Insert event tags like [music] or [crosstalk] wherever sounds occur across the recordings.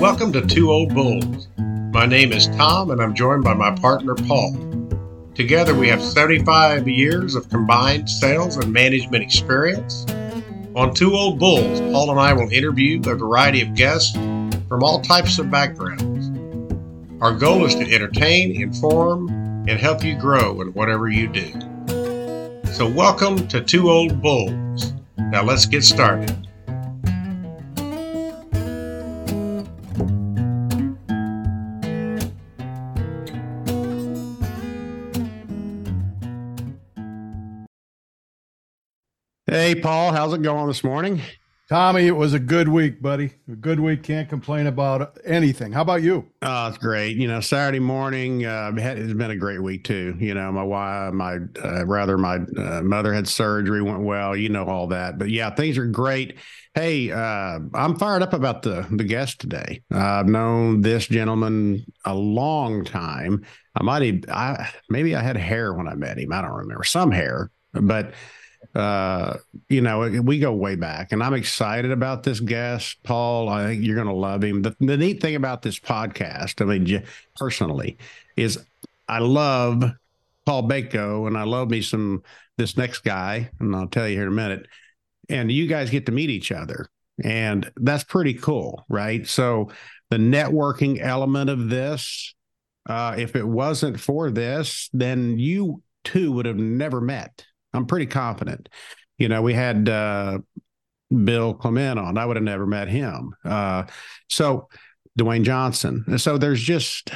Welcome to Two Old Bulls. My name is Tom, and I'm joined by my partner Paul. Together, we have 75 years of combined sales and management experience. On Two Old Bulls, Paul and I will interview a variety of guests from all types of backgrounds. Our goal is to entertain, inform, and help you grow in whatever you do. So, welcome to Two Old Bulls. Now, let's get started. Hey, Paul, how's it going this morning? Tommy, it was a good week, buddy. A good week. Can't complain about anything. How about you? Oh, it's great. You know, Saturday morning uh, it's been a great week too. You know, my wife, my uh, rather, my uh, mother had surgery, went well. You know all that, but yeah, things are great. Hey, uh, I'm fired up about the the guest today. I've known this gentleman a long time. I might have, I maybe I had hair when I met him. I don't remember some hair, but uh, you know, we go way back, and I'm excited about this guest, Paul. I think you're going to love him. The, the, neat thing about this podcast, I mean, personally, is I love Paul Bako, and I love me some this next guy, and I'll tell you here in a minute. And you guys get to meet each other, and that's pretty cool, right? So the networking element of this, uh, if it wasn't for this, then you two would have never met I'm pretty confident. You know, we had uh, Bill Clement on. I would have never met him. Uh, so Dwayne Johnson. So there's just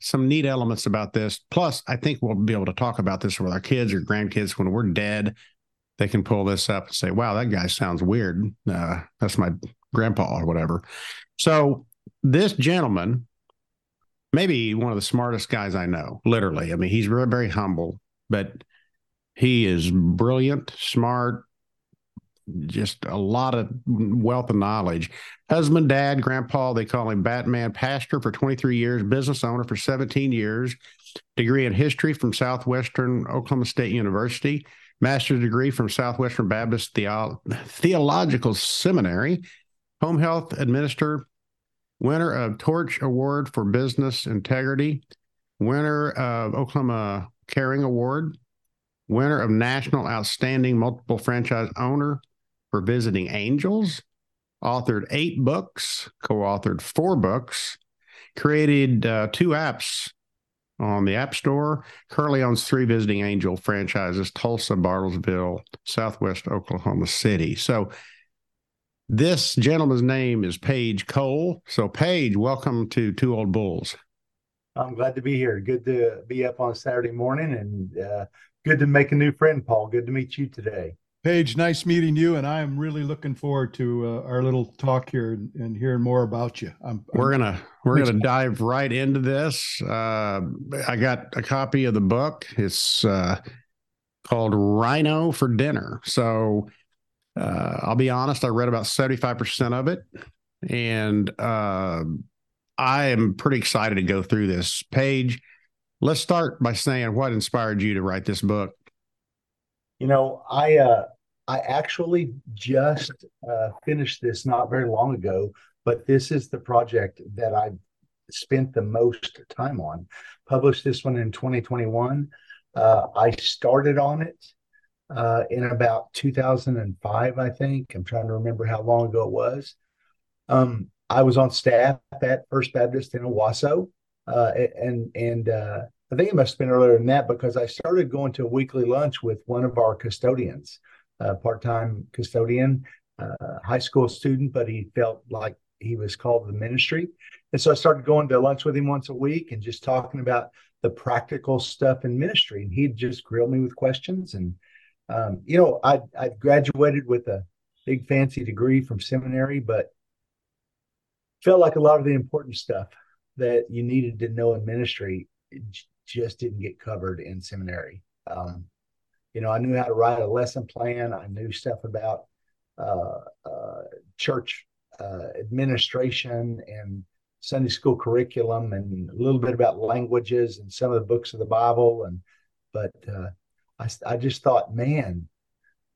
some neat elements about this. Plus, I think we'll be able to talk about this with our kids or grandkids when we're dead. They can pull this up and say, "Wow, that guy sounds weird." Uh, that's my grandpa or whatever. So this gentleman, maybe one of the smartest guys I know. Literally, I mean, he's very, very humble, but he is brilliant, smart, just a lot of wealth of knowledge. Husband, dad, grandpa, they call him Batman. Pastor for 23 years, business owner for 17 years, degree in history from Southwestern Oklahoma State University, master's degree from Southwestern Baptist Theo- Theological Seminary, home health administrator, winner of Torch Award for Business Integrity, winner of Oklahoma Caring Award, winner of National Outstanding Multiple Franchise Owner for Visiting Angels, authored eight books, co authored four books, created uh, two apps on the App Store, currently owns three Visiting Angel franchises Tulsa, Bartlesville, Southwest Oklahoma City. So, this gentleman's name is Page Cole. So, Page, welcome to Two Old Bulls. I'm glad to be here. Good to be up on Saturday morning and uh, Good to make a new friend, Paul. Good to meet you today. Page, nice meeting you, and I am really looking forward to uh, our little talk here and, and, hearing more about you. I'm, we're gonna we're gonna dive right into this. Uh, I got a copy of the book. It's uh, called Rhino for Dinner. So uh, I'll be honest, I read about seventy five percent of it, and uh, I am pretty excited to go through this Page Let's start by saying what inspired you to write this book. You know, I uh, I actually just uh, finished this not very long ago, but this is the project that I've spent the most time on. Published this one in 2021. Uh, I started on it uh, in about 2005, I think. I'm trying to remember how long ago it was. Um, I was on staff at First Baptist in Owasso, uh, and and uh, I think it must have been earlier than that because I started going to a weekly lunch with one of our custodians, a part-time custodian, uh, high school student, but he felt like he was called to the ministry, and so I started going to lunch with him once a week and just talking about the practical stuff in ministry, and he'd just grill me with questions, and um, you know, I I graduated with a big fancy degree from seminary, but felt like a lot of the important stuff that you needed to know in ministry just didn't get covered in seminary. Um, you know, I knew how to write a lesson plan. I knew stuff about uh, uh, church uh, administration and Sunday school curriculum, and a little bit about languages and some of the books of the Bible. And but uh, I, I just thought, man,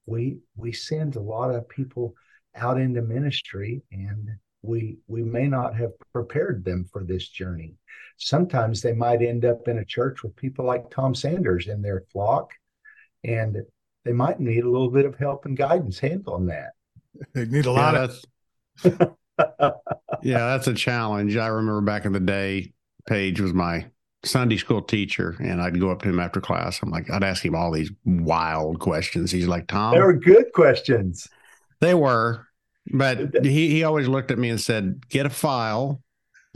we we send a lot of people out into ministry, and we we may not have prepared them for this journey. Sometimes they might end up in a church with people like Tom Sanders in their flock, and they might need a little bit of help and guidance handling that. They need a lot yeah, of. yeah, that's a challenge. I remember back in the day, Page was my Sunday school teacher, and I'd go up to him after class. I'm like, I'd ask him all these wild questions. He's like, Tom, they were good questions. They were, but he he always looked at me and said, "Get a file."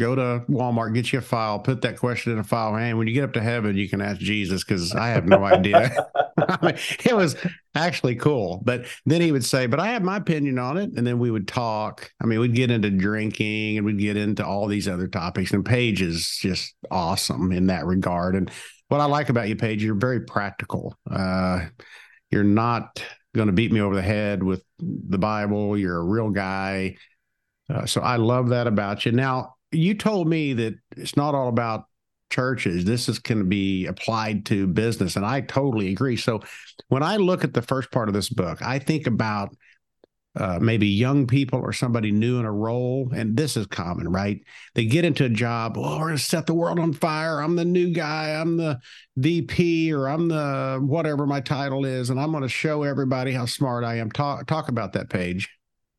Go to Walmart, get you a file, put that question in a file. And when you get up to heaven, you can ask Jesus because I have no idea. [laughs] I mean, it was actually cool. But then he would say, But I have my opinion on it. And then we would talk. I mean, we'd get into drinking and we'd get into all these other topics. And Page is just awesome in that regard. And what I like about you, Page, you're very practical. Uh, you're not going to beat me over the head with the Bible. You're a real guy. Uh, so I love that about you. Now, you told me that it's not all about churches. This is going to be applied to business. And I totally agree. So when I look at the first part of this book, I think about uh, maybe young people or somebody new in a role. And this is common, right? They get into a job. Oh, we're to set the world on fire. I'm the new guy. I'm the VP or I'm the whatever my title is. And I'm going to show everybody how smart I am. Talk, talk about that Page.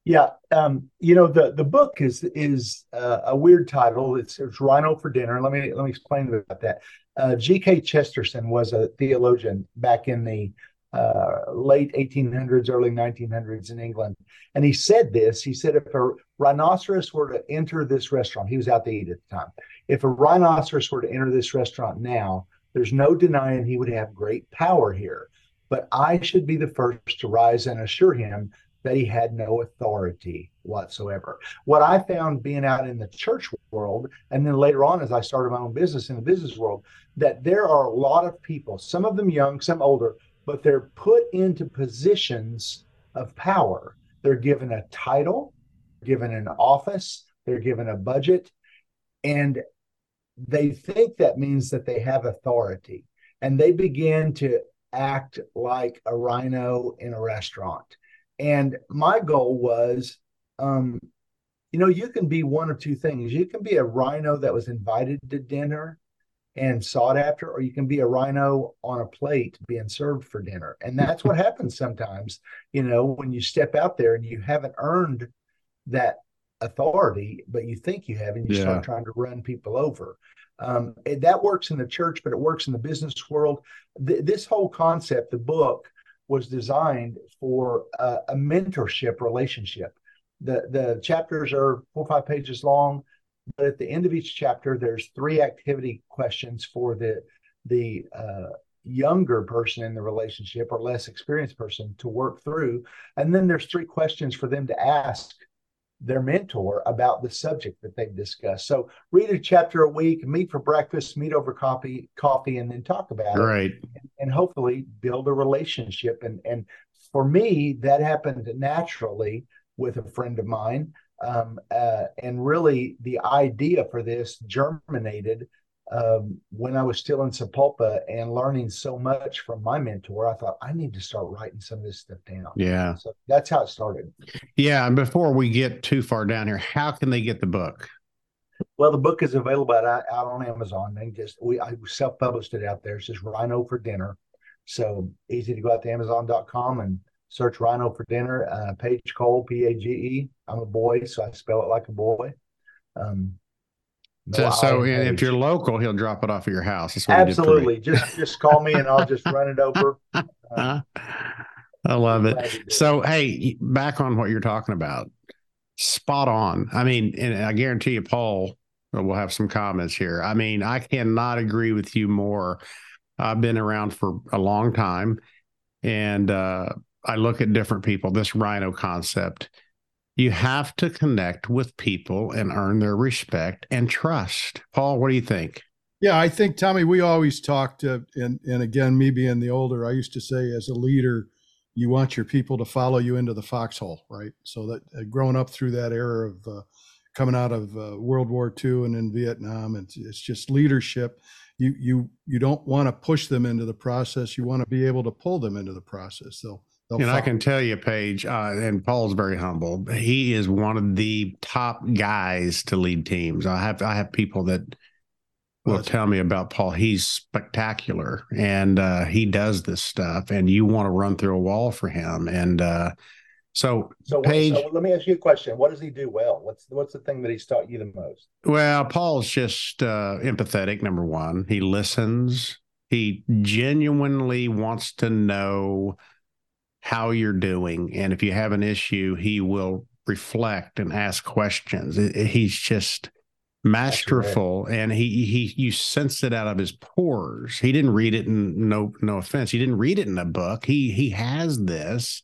Yeah, um, you know the the book is is uh, a weird title. It's, it's Rhino for Dinner. Let me let me explain about that. Uh, G.K. Chesterton was a theologian back in the uh, late 1800s, early 1900s in England, and he said this. He said if a rhinoceros were to enter this restaurant, he was out to eat at the time. If a rhinoceros were to enter this restaurant now, there's no denying he would have great power here. But I should be the first to rise and assure him that he had no authority whatsoever. What I found being out in the church world, and then later on as I started my own business in the business world, that there are a lot of people, some of them young, some older, but they're put into positions of power. They're given a title, given an office, they're given a budget, and they think that means that they have authority. And they begin to act like a rhino in a restaurant and my goal was, um, you know, you can be one of two things. You can be a rhino that was invited to dinner and sought after, or you can be a rhino on a plate being served for dinner. And that's what happens sometimes, you know, when you step out there and you haven't earned that authority, but you think you have, and you yeah. start trying to run people over. Um, that works in the church, but it works in the business world. Th- this whole concept, the book, was designed for a, a mentorship relationship. The the chapters are four or five pages long, but at the end of each chapter, there's three activity questions for the the uh, younger person in the relationship or less experienced person to work through, and then there's three questions for them to ask their mentor about the subject that they've discussed. So read a chapter a week, meet for breakfast, meet over coffee, coffee, and then talk about right. it. And, and hopefully build a relationship. And and for me, that happened naturally with a friend of mine. Um, uh, and really the idea for this germinated um, when I was still in Sapulpa and learning so much from my mentor, I thought I need to start writing some of this stuff down. Yeah. So that's how it started. Yeah. And before we get too far down here, how can they get the book? Well, the book is available out, out on Amazon. They just we I self published it out there. It's just Rhino for Dinner. So easy to go out to Amazon.com and search Rhino for Dinner. Uh, Page Cole, P A G E. I'm a boy, so I spell it like a boy. Um, so, so if you're local, he'll drop it off at your house. Absolutely. Just just call me and I'll just run it over. [laughs] Uh, I love it. So, hey, back on what you're talking about, spot on. I mean, and I guarantee you, Paul will have some comments here. I mean, I cannot agree with you more. I've been around for a long time, and uh, I look at different people. This rhino concept you have to connect with people and earn their respect and trust. Paul, what do you think? Yeah, I think Tommy, we always talked, and and again, me being the older, I used to say, as a leader, you want your people to follow you into the foxhole, right? So that uh, growing up through that era of uh, coming out of uh, World War II and in Vietnam, it's, it's just leadership. You you you don't want to push them into the process. You want to be able to pull them into the process. So they'll and I can tell you, Page, uh, and Paul's very humble. He is one of the top guys to lead teams. I have I have people that will Well, tell me about Paul. He's spectacular, and uh, he does this stuff. And you want to run through a wall for him. And uh, so, So, what, Page- so let me ask you a question. What does he do well? What's what's the thing that he's taught you the most? well, Paul's just uh, empathetic. Number one, he listens. He genuinely wants to know how you're doing. And if you have an issue, he will reflect and ask questions. He's just masterful and he he you sense it out of his pores. He didn't read it in no no offense. He didn't read it in a book. He he has this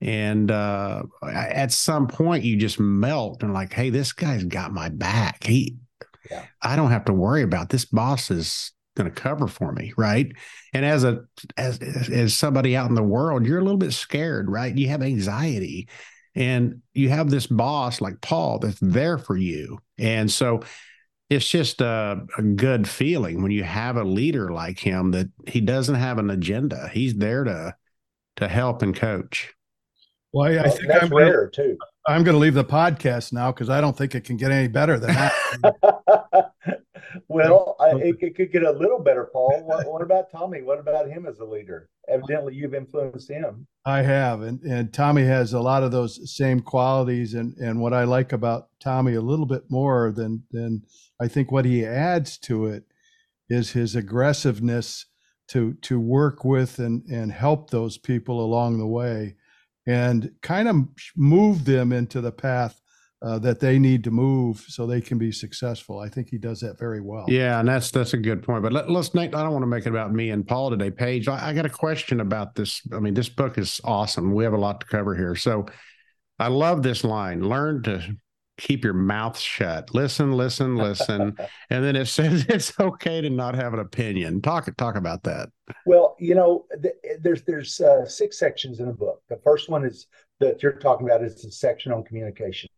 and uh at some point you just melt and like, hey, this guy's got my back. He Yeah. I don't have to worry about this boss is going to cover for me, right? And as a as as somebody out in the world, you're a little bit scared, right? You have anxiety, and you have this boss like Paul that's there for you, and so it's just a, a good feeling when you have a leader like him that he doesn't have an agenda. He's there to to help and coach. Well, I, I think that's I'm gonna, too. I'm going to leave the podcast now because I don't think it can get any better than that. [laughs] well, I, it, it could get a little better, Paul. What, what about Tommy? What about him as a leader? Evidently, you've influenced him. I have, and and Tommy has a lot of those same qualities, and and what I like about Tommy a little bit more than than I think what he adds to it is his aggressiveness to to work with and and help those people along the way, and kind of move them into the path uh, that they need to move so they can be successful. I think he does that very well. Yeah, and that's that's a good point. But let, let's Nate. I don't want to make it about me and Paul today. Page, I, I got a question about this. I mean, this book is awesome. We have a lot to cover here. So, I love this line: "Learn to keep your mouth shut. Listen, listen, listen." [laughs] and then it says [laughs] it's okay to not have an opinion. Talk talk about that. Well, you know, th- there's there's uh, six sections in the book. The first one is that you're talking about is the section on communication.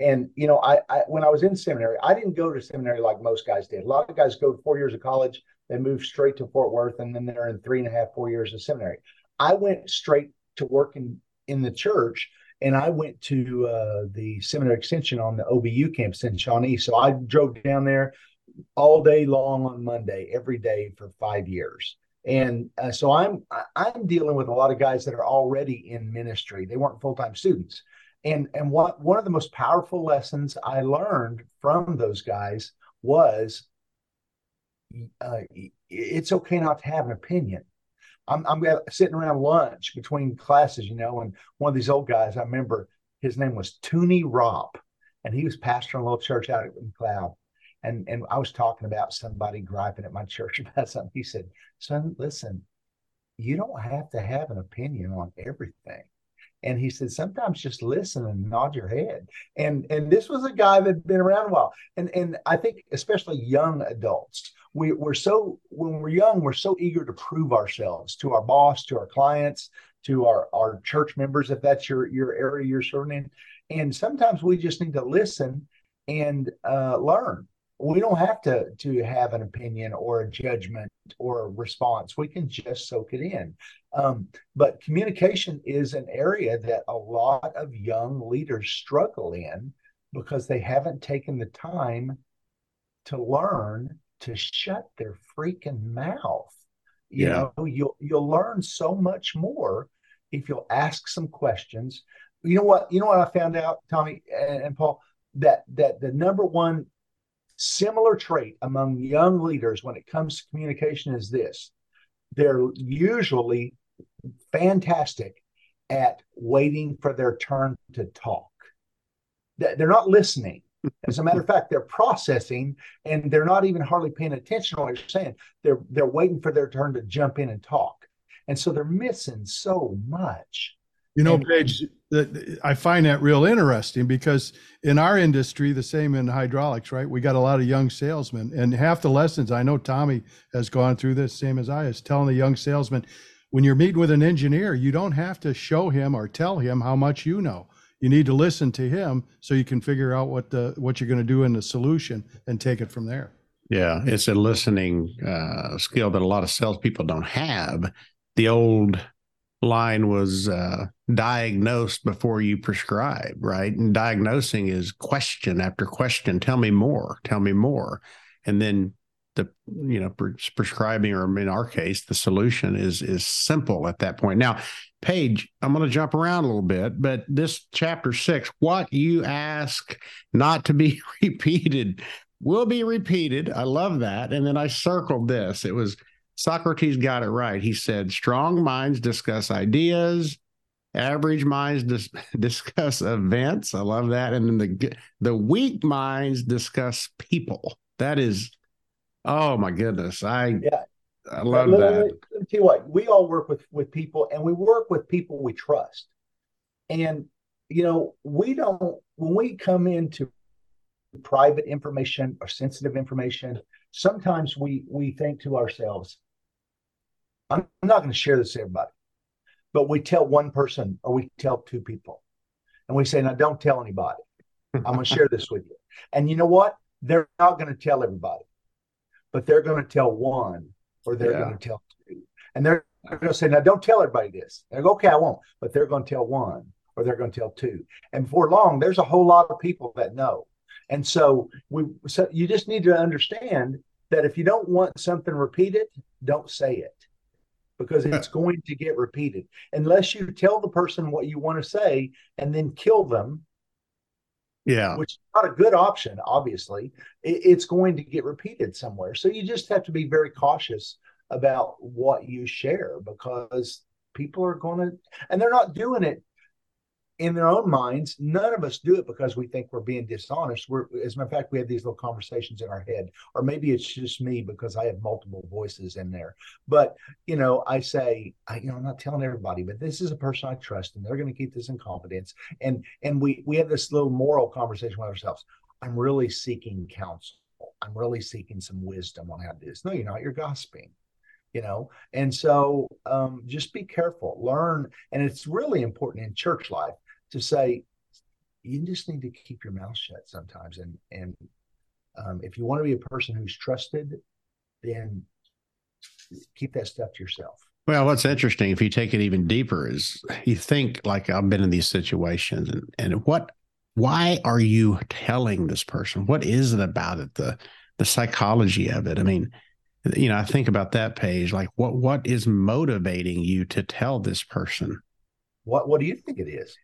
And you know, I, I when I was in seminary, I didn't go to seminary like most guys did. A lot of guys go four years of college, they move straight to Fort Worth, and then they're in three and a half, four years of seminary. I went straight to working in the church, and I went to uh, the seminary extension on the OBU campus in Shawnee. So I drove down there all day long on Monday, every day for five years. And uh, so I'm I'm dealing with a lot of guys that are already in ministry. They weren't full time students, and and what one of the most powerful lessons I learned from those guys was uh, it's okay not to have an opinion. I'm I'm sitting around lunch between classes, you know, and one of these old guys I remember his name was Tooney Ropp, and he was pastoring a little church out in Cloud. And and I was talking about somebody griping at my [laughs] church about something. He said, "Son, listen, you don't have to have an opinion on everything." And he said, sometimes just listen and nod your head. And and this was a guy that'd been around a while. And and I think especially young adults, we, we're so when we're young, we're so eager to prove ourselves to our boss, to our clients, to our, our church members, if that's your your area you're serving in. And sometimes we just need to listen and uh, learn we don't have to to have an opinion or a judgment or a response. We can just soak it in. Um, but communication is an area that a lot of young leaders struggle in because they haven't taken the time to learn to shut their freaking mouth. You Yeah. know you'll you'll learn so much more if you'll ask some questions. You know what you know what i found out tommy and, and paul that that the number one similar trait among young leaders when it comes to communication is this. They're usually fantastic at waiting for their turn to talk. They're not listening. As a matter of fact they're processing and they're not even hardly paying attention to what you're saying. They're they're waiting for their turn to jump in and talk. And so they're missing so much. You know, And- Page, that I find that real interesting because in our industry, the same in hydraulics, right? We got a lot of young salesmen, and half the lessons I know Tommy has gone through this, same as I is telling the young salesman, when you're meeting with an engineer, you don't have to show him or tell him how much you know. You need to listen to him so you can figure out what the what you're going to do in the solution and take it from there. Yeah, it's a listening uh, skill that a lot of salespeople don't have. The old line was uh, diagnosed before you prescribe, right? And diagnosing is question after question. Tell me more. Tell me more. And then the you know prescribing, or in our case, the solution is is simple at that point. Now, Page, I'm going to jump around a little bit, but this chapter six, what you ask not to be [laughs] repeated will be repeated. I love that. And then I circled this. It was Socrates got it right. He said, strong minds discuss ideas, average minds dis- [laughs] discuss events. I love that. And then the the weak minds discuss people. That is, oh my goodness. I yeah. I love let, that. Let, let me tell you what, we all work with with people and we work with people we trust. And you know, we don't when we come into private information or sensitive information, sometimes we we think to ourselves, I'm not going to share this to everybody, but we tell one person or we tell two people, and we say, now don't tell anybody. I'm going to share this with you. And you know what? They're not going to tell everybody, but they're going to tell one or they're yeah. going to tell two. And they're going to say, now don't tell everybody this. They go, okay, I won't, but they're going to tell one or they're going to tell two. And before long, there's a whole lot of people that know. And so we so you just need to understand that if you don't want something repeated, don't say it because it's going to get repeated. Unless you tell the person what you want to say and then kill them. Yeah. Which is not a good option, obviously. it's going to get repeated somewhere. So you just have to be very cautious about what you share because people are going to, and they're not doing it in their own minds, none of us do it because we think we're being dishonest. We're, as a matter of fact, we have these little conversations in our head, or maybe it's just me because I have multiple voices in there. But you know, I say, I, you know, I'm not telling everybody, but this is a person I trust, and they're going to keep this in confidence. And and we we have this little moral conversation with ourselves. I'm really seeking counsel. I'm really seeking some wisdom on how to do this. No, you're not. You're gossiping you know and so um, just be careful learn and it's really important in church life to say you just need to keep your mouth shut sometimes. And and um, if you want to be a person who's trusted then keep that stuff to yourself. Well what's interesting if you take it even deeper is you think like i've been in these situations and, and what why are you telling this person? What is it about it? The the psychology of it? I mean you know i think about that Page like what what is motivating you to tell this person? What what do you think it is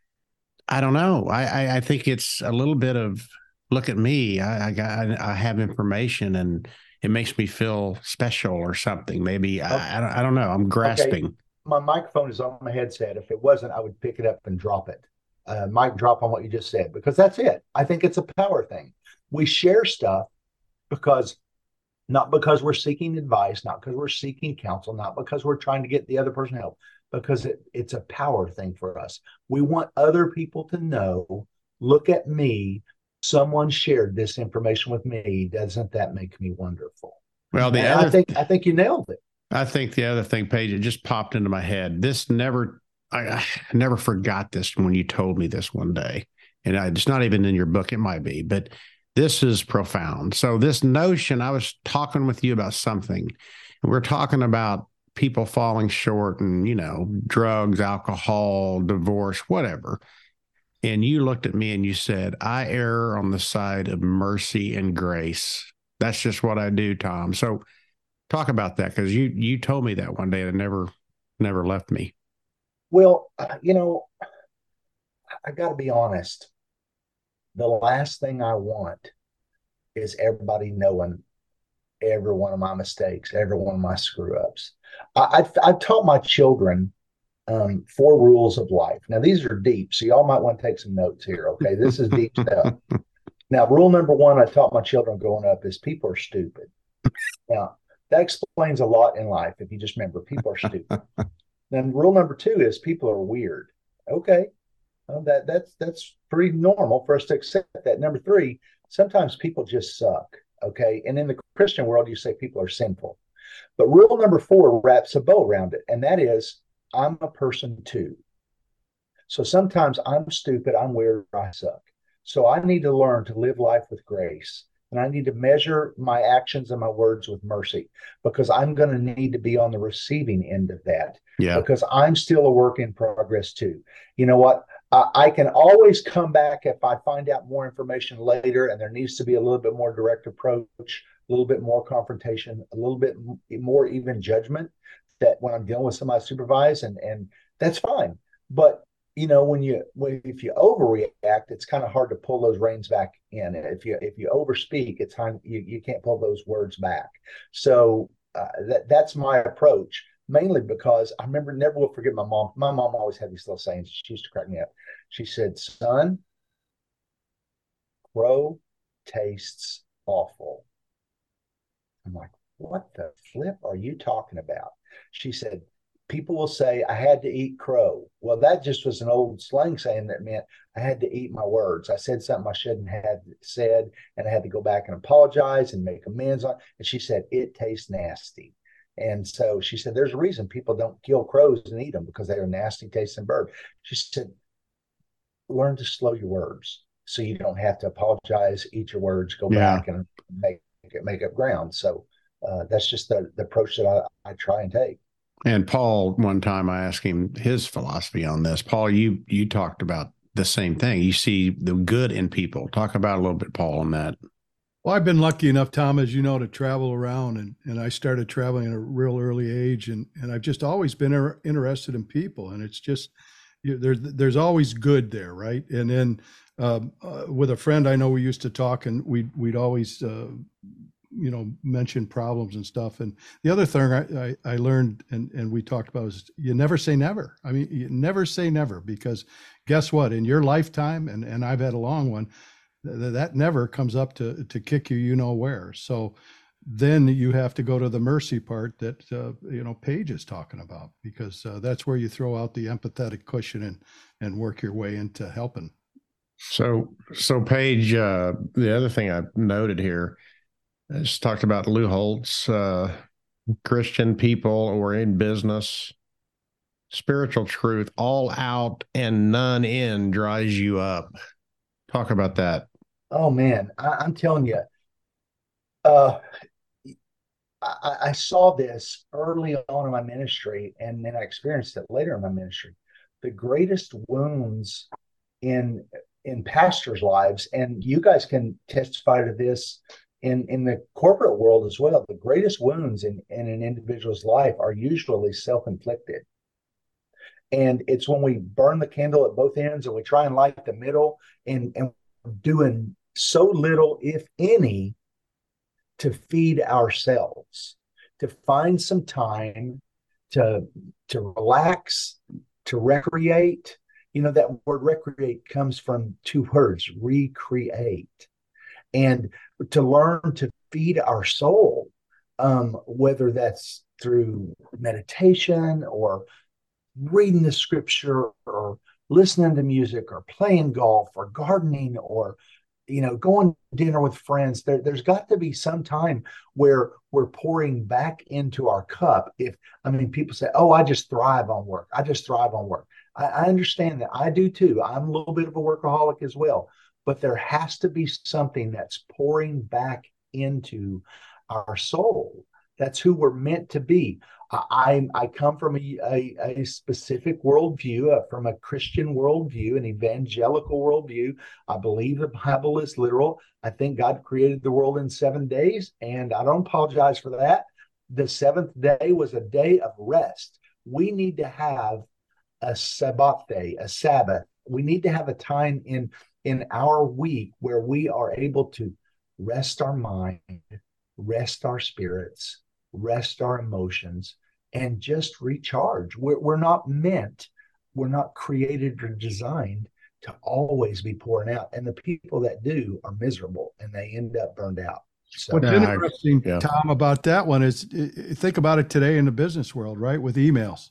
I don't know. I, I, I think it's a little bit of look at me. I, I got I have information and it makes me feel special or something. Maybe okay. I, I don't I don't know. I'm grasping. Okay. My microphone is on my headset. If it wasn't, I would pick it up and drop it. Uh, mic drop on what you just said because that's it. I think it's a power thing. We share stuff because not because we're seeking advice, not because we're seeking counsel, not because we're trying to get the other person help, because it, it's a power thing for us. We want other people to know look at me. Someone shared this information with me. Doesn't that make me wonderful? Well, the other, I think I think you nailed it. I think the other thing, Page, it just popped into my head. This never, I, I never forgot this when you told me this one day, and I, it's not even in your book. It might be, but this is profound. So this notion, I was talking with you about something, and we're talking about people falling short and, you know, drugs, alcohol, divorce, whatever. And you looked at me and you said, I err on the side of mercy and grace. That's just what I do, Tom. So talk about that because you you told me that one day and never never left me. Well, you know, I got to be honest. The last thing I want is everybody knowing every one of my mistakes, every one of my screw ups. I, I, I taught my children um, four rules of life. Now, these are deep, so y'all might want to take some notes here. Okay, this is deep stuff. [laughs] Now, rule number one I taught my children growing up is people are stupid. Now, that explains a lot in life if you just remember people are stupid. [laughs] then rule number two is people are weird. Okay, well, that that's that's pretty normal for us to accept that. Number three, sometimes people just suck. Okay, and in the Christian world, you say people are sinful. But rule number four wraps a bow around it, and that is I'm a person too. So sometimes I'm stupid, I'm weird, I suck. So I need to learn to live life with grace. and I need to measure my actions and my words with mercy because I'm going to need to be on the receiving end of that. Yeah. Because I'm still a work in progress too. You know what? I, I can always come back if I find out more information later, and there needs to be a little bit more direct approach, a little bit more confrontation, a little bit more even judgment that when I'm dealing with somebody I supervise, and and that's fine. But you know when you when, if you overreact it's kind of hard to pull those reins back in. If you if you overspeak it's time you, you can't pull those words back. So uh, that that's my approach mainly because i remember never will forget my mom. My mom always had these little sayings. She used to crack me up. She said son crow tastes awful i'm like what the flip are you talking about she said people will say I had to eat crow. Well, that just was an old slang saying that meant I had to eat my words. I said something I shouldn't have said, and I had to go back and apologize and make amends on. And she said it tastes nasty. And so she said, "There's a reason people don't kill crows and eat them because they're a nasty tasting bird." She said, "Learn to slow your words so you don't have to apologize, eat your words, go yeah. back and make make up ground." So uh, that's just the, the approach that I, I try and take. And Paul, one time I asked him his philosophy on this. Paul, you you talked about the same thing. You see the good in people. Talk about a little bit, Paul, on that. Well, I've been lucky enough, Tom, as you know, to travel around, and and I started traveling at a real early age, and and I've just always been er- interested in people, and it's just you, there's there's always good there, right? And then um, uh, with a friend I know we used to talk, and we'd we'd always uh, you know mention problems and stuff. And the other thing I, I, I, learned and, and we talked about is you never say never. I mean you never say never because guess what? In your lifetime and, and i've had a long one th- that never comes up to to kick you you know where. So then you have to go to the mercy part that uh, you know Page is talking about because uh, that's where you throw out the empathetic cushion and and work your way into helping. So so Page, uh, the other thing I noted here I just talked about Lou Holtz, uh, Christian people or in business, spiritual truth, all out and none in dries you up. Talk about that. Oh man, I, am telling you, uh, I, I saw this early on in my ministry, and then I experienced it later in my ministry. The greatest wounds in in pastors' lives, and you guys can testify to this in in the corporate world as well, the greatest wounds in, in an individual's life are usually self-inflicted. And it's when we burn the candle at both ends and we try and light the middle and, and doing so little, if any, to feed ourselves, to find some time to to relax, to recreate. You know, that word recreate comes from two words, recreate. And to learn to feed our soul, um, whether that's through meditation or reading the scripture or listening to music or playing golf or gardening or you know going to dinner with friends there, there's got to be some time where we're pouring back into our cup. If i mean people say oh i just thrive on work. I just thrive on work I, I understand that i do too i'm a little bit of a workaholic as well but there has to be something that's pouring back into our soul. That's who we're meant to be. I, I come from a, a, a specific worldview, uh, from a Christian worldview, an evangelical worldview. I believe the Bible is literal. I think God created the world in seven days, and I don't apologize for that. The seventh day was a day of rest. We need to have a Sabbath day, a Sabbath. We need to have a time in in our week where we are able to rest our mind, rest our spirits, rest our emotions, and just recharge. We're, we're not meant, we're not created or designed to always be pouring out. And the people that do are miserable and they end up burned out. So, What's interesting, yeah. Tom, about that one is think about it today in the business world, right? With emails.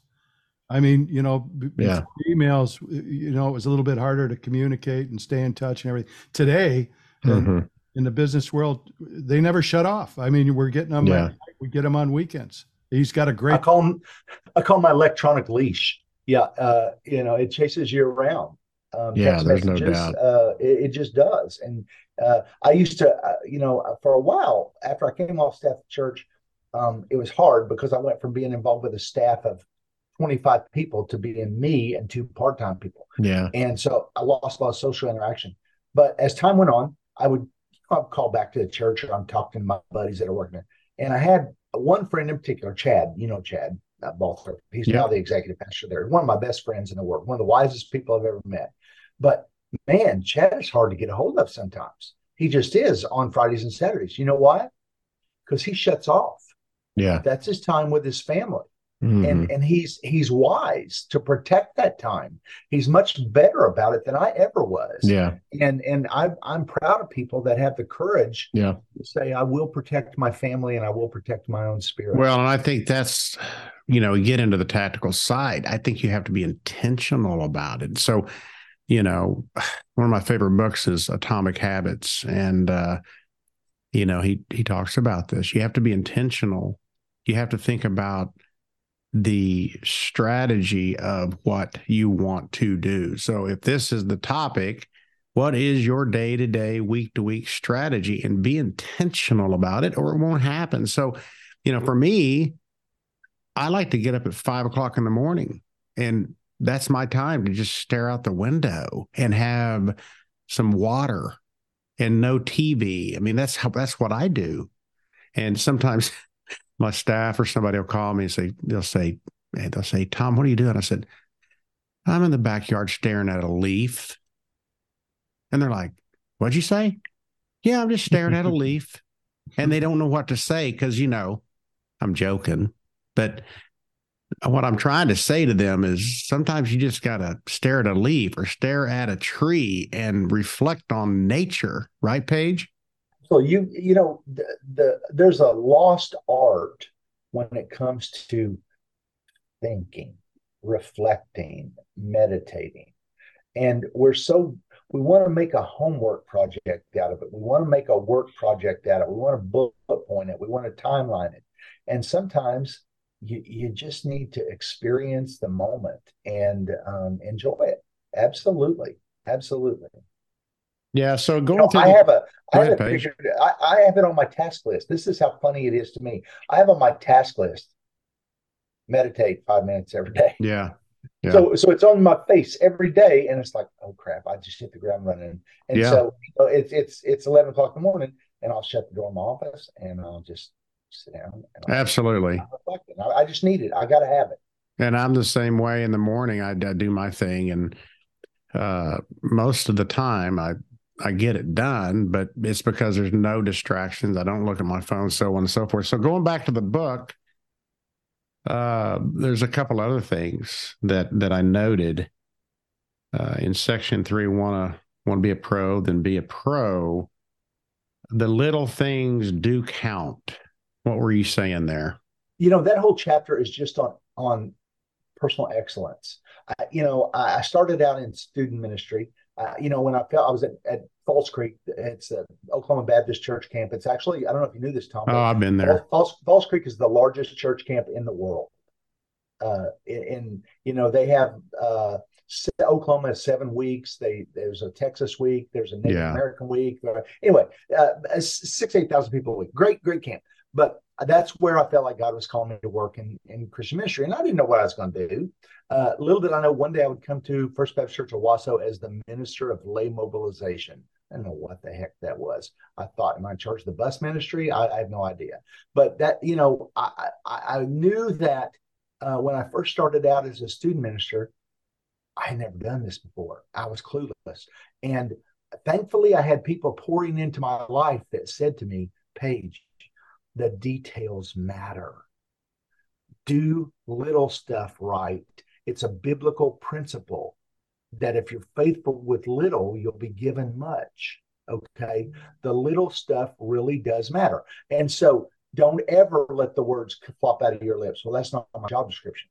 I mean, you know, yeah. emails, you know, it was a little bit harder to communicate and stay in touch and everything. Today, mm-hmm. in the business world, they never shut off. I mean, we're getting them. Yeah. we get them on weekends. He's got a great. I call him. I call my electronic leash. Yeah, uh, you know, it chases you around. Um, Yeah, text there's no doubt. Uh, it, it just does. And uh, I used to, uh, you know, uh, for a while after I came off staff at church, um, it was hard because I went from being involved with a staff of 25 people to being me and two part-time people. Yeah. And so I lost a lot of social interaction. But as time went on, I would I'd call back to the church or I'm talking to my buddies that are working there. And I had one friend in particular, Chad, you know, Chad uh, Balthrop. He's Yeah. now the executive pastor there. One of my best friends in the world, one of the wisest people I've ever met. But man, Chad is hard to get a hold of sometimes. He just is on Fridays and Saturdays. You know why? Because he shuts off. Yeah. That's his time with his family Mhm. and and he's he's wise to protect that time. He's much better about it than I ever was. yeah. And and I'm I'm proud of people that have the courage Yeah. to say I will protect my family and I will protect my own spirit. Well, and I think that's, you know, you get into the tactical side. I think you have to be intentional about it. So, you know, one of my favorite books is Atomic Habits. And, uh, you know, he, he talks about this. You have to be intentional. You have to think about the strategy of what you want to do. So, if this is the topic, what is your day to day, week to week strategy? And be intentional about it, or it won't happen. So, you know, for me, I like to get up at five o'clock in the morning, and that's my time to just stare out the window and have some water and no TV. I mean, that's how that's what I do. And sometimes [laughs] my staff or somebody will call me and say, they'll say, hey, they'll say, Tom, what are you doing? I said, I'm in the backyard staring at a leaf. And they're like, What'd you say? Yeah, I'm just staring at a [laughs] leaf. And they don't know what to say because, you know, I'm joking. But what I'm trying to say to them is sometimes you just got to stare at a leaf or stare at a tree and reflect on nature, right, Page? So you you know the, the there's a lost art when it comes to thinking, reflecting, meditating. And we're so we want to make a homework project out of it. We want to make a work project out of it. We want to bullet point it. We want to timeline it. And sometimes you, you just need to experience the moment and um, enjoy it. Absolutely. Absolutely. Yeah. So You going know, through I have a, I have ahead, it Page. figured, I, I have it on my task list. This is how funny it is to me. I have on my task list, meditate five minutes every day. [laughs] yeah. Yeah. So, so it's on my face every day, and it's like, oh crap, I just hit the ground running. And Yeah. so you know, it's it's it's eleven o'clock in the morning, and I'll shut the door in my office, and I'll just sit down. And I'll, Absolutely. I'll reflect. And I, I just need it. I got to have it. And I'm the same way in the morning. I, I do my thing, and uh, most of the time I I get it done, but it's because there's no distractions. I don't look at my phone, so on and so forth. So going back to the book, uh, there's a couple other things that that I noted uh, in section three. Want to want to be a pro, then be a pro. The little things do count. What were you saying there? You know, that whole chapter is just on on personal excellence. I, you know, I, I started out in student ministry. Uh, you know, when I felt I was at, at Falls Creek, it's a Oklahoma Baptist Church camp. It's actually I don't know if you knew this, Tom. Oh, I've been there. Falls, Falls Creek is the largest church camp in the world. Uh, in, in you know they have uh, Oklahoma has seven weeks. They there's a Texas week. There's a Native Yeah. American week. Uh, Anyway, uh, six eight thousand people a week. Great great camp. But that's where I felt like God was calling me to work in, in Christian ministry, and I didn't know what I was going to do. Uh, little did I know, one day I would come to First Baptist Church of Owasso as the minister of lay mobilization. I don't know what the heck that was. I thought, in charge of the bus ministry? I, I have no idea. But that, you know, I, I, I knew that uh, when I first started out as a student minister, I had never done this before. I was clueless. And thankfully, I had people pouring into my life that said to me, Page, the details matter. Do little stuff right. It's a biblical principle that if you're faithful with little, you'll be given much. Okay. The little stuff really does matter. And so don't ever let the words flop out of your lips. Well, that's not my job description.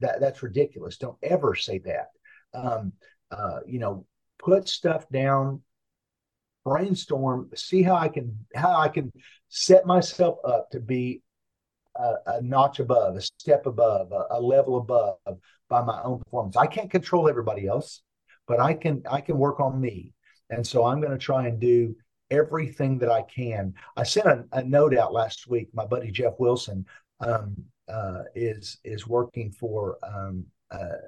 That that's ridiculous. Don't ever say that. Um, uh, you know, put stuff down, brainstorm, see how I can how I can set myself up to be a, a notch above, a step above, a, a level above by my own performance. I can't control everybody else, but I can I can work on me. And so I'm going to try and do everything that I can. I sent a, a note out last week. My buddy Jeff Wilson um, uh, is is working for um, uh,